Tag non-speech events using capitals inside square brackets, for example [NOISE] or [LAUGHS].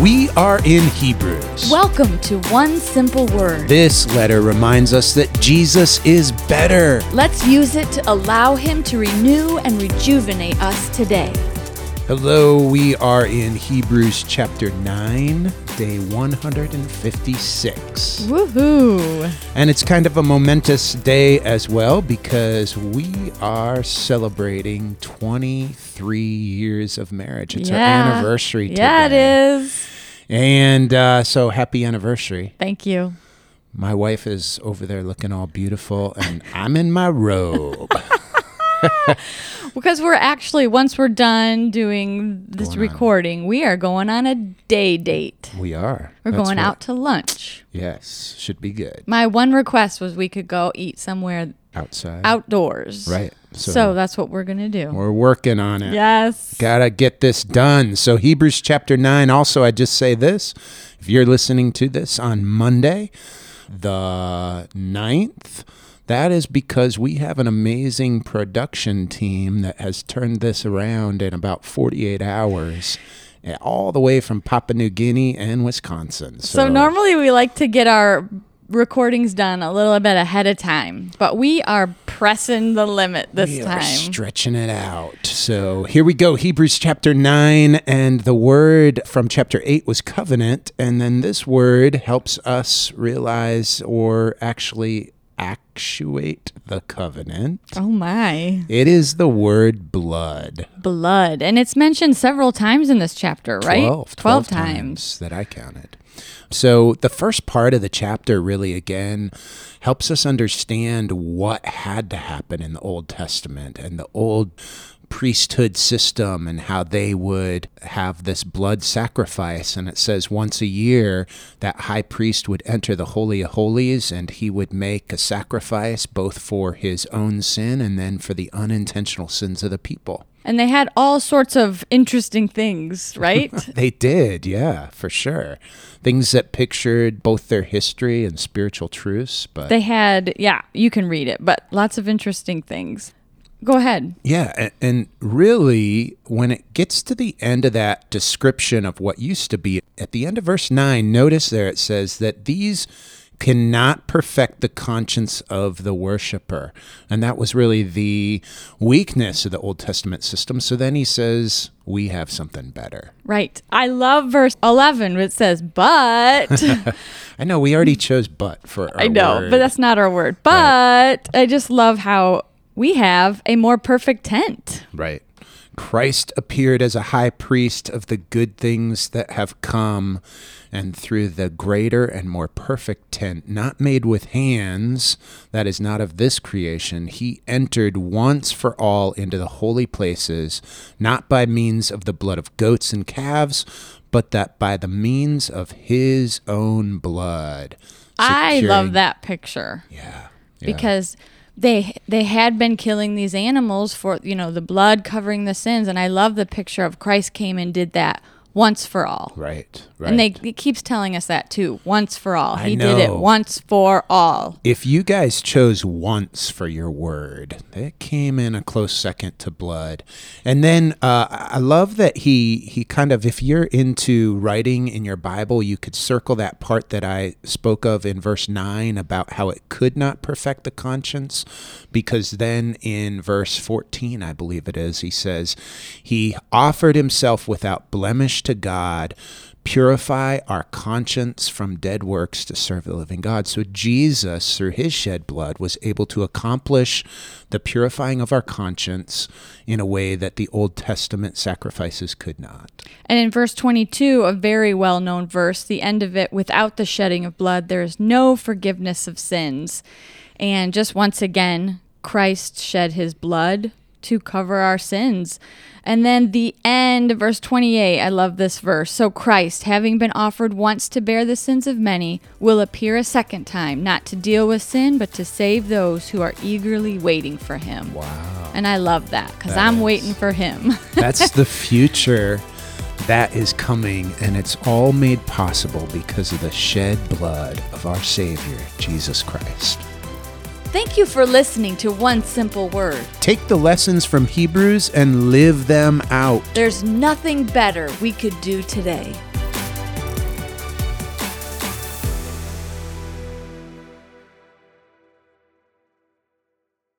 We are in Hebrews. Welcome to One Simple Word. This letter reminds us that Jesus is better. Let's use it to allow Him to renew and rejuvenate us today. Hello, we are in Hebrews chapter 9, day 156. Woohoo! And it's kind of a momentous day as well because we are celebrating 23 years of marriage. It's our anniversary today. Yeah, it is. And uh, so happy anniversary. Thank you. My wife is over there looking all beautiful, and I'm in my robe. [LAUGHS] [LAUGHS] Because we're actually, once we're done doing this Going on. recording, we are going on a day date. We are. We're That's going right. out to lunch. Yes, should be good. My one request was we could go eat somewhere Outside. outdoors. Right. So, that's what we're going to do. we're working on it. Yes. Gotta get this done. So, Hebrews chapter 9. Also, I just say this if you're listening to this on Monday, the 9th, that is because we have an amazing production team that has turned this around in about 48 hours, eh, all the way from Papua New Guinea and Wisconsin. So normally we like to get our recordings done a little bit ahead of time, but we are pressing the limit this we time. are stretching it out. So here we go. Hebrews chapter 9, and the word from chapter 8 was covenant. And then this word helps us realize or actually actuate the covenant. oh my. It is the word blood. Blood. And it's mentioned several times in this chapter, right? 12, 12 times that I counted. So the first part of the chapter really again helps us understand what had to happen in the Old Testament and the old priesthood system and how they would have this blood sacrifice and it says once a year that high priest would enter the holy of holies and he would make a sacrifice both for his own sin and then for the unintentional sins of the people And they had all sorts of interesting things, [LAUGHS] right? They did, yeah, for sure. Things that pictured both their history and spiritual truths, but they had, yeah, you can read it, but lots of interesting things. Go ahead. yeah, and, really, when it gets to the end of that description of what used to be, at the end of verse 9, notice there it says that these cannot perfect the conscience of the worshiper. And that was really the weakness of the Old Testament system. So then he says, We have something better. Right. I love verse 11, it says, but. [LAUGHS] I know we already chose but for our I know, word. but that's not our word. But I just love how we have a more perfect tent. Right. Christ appeared as a high priest of the good things that have come, and through the greater and more perfect tent, not made with hands, that is not of this creation, he entered once for all into the holy places, not by means of the blood of goats and calves, but that by the means of his own blood. I love that picture Yeah. yeah. because they they had been killing these animals for you know the blood covering the sins, and I love the picture of Christ came and did that once for all. Right. Right. And they it keeps telling us that too, once for all. I he did it once for all. If you guys chose once for your word, that came in a close second to blood. And then uh, I love that he he kind of, if you're into writing in your Bible, you could circle that part that I spoke of in verse nine about how it could not perfect the conscience, because then in verse fourteen, I believe it is, he says, he offered himself without blemish to God purify our conscience from dead works to serve the living God. So Jesus, through his shed blood, was able to accomplish the purifying of our conscience in a way that the Old Testament sacrifices could not. And in verse 22, a very well known verse, the end of it, without the shedding of blood, there is no forgiveness of sins. And just once again, Christ shed his blood to cover our sins. And then the end, verse 28, I love this verse. So Christ, having been offered once to bear the sins of many, will appear a second time, not to deal with sin, but to save those who are eagerly waiting for him. Wow. And I love that because I'm is. waiting for him. [LAUGHS] That's the future that is coming, and it's all made possible because of the shed blood of our Savior, Jesus Christ. Thank you for listening to One Simple Word. Take the lessons from Hebrews and live them out. There's nothing better we could do today.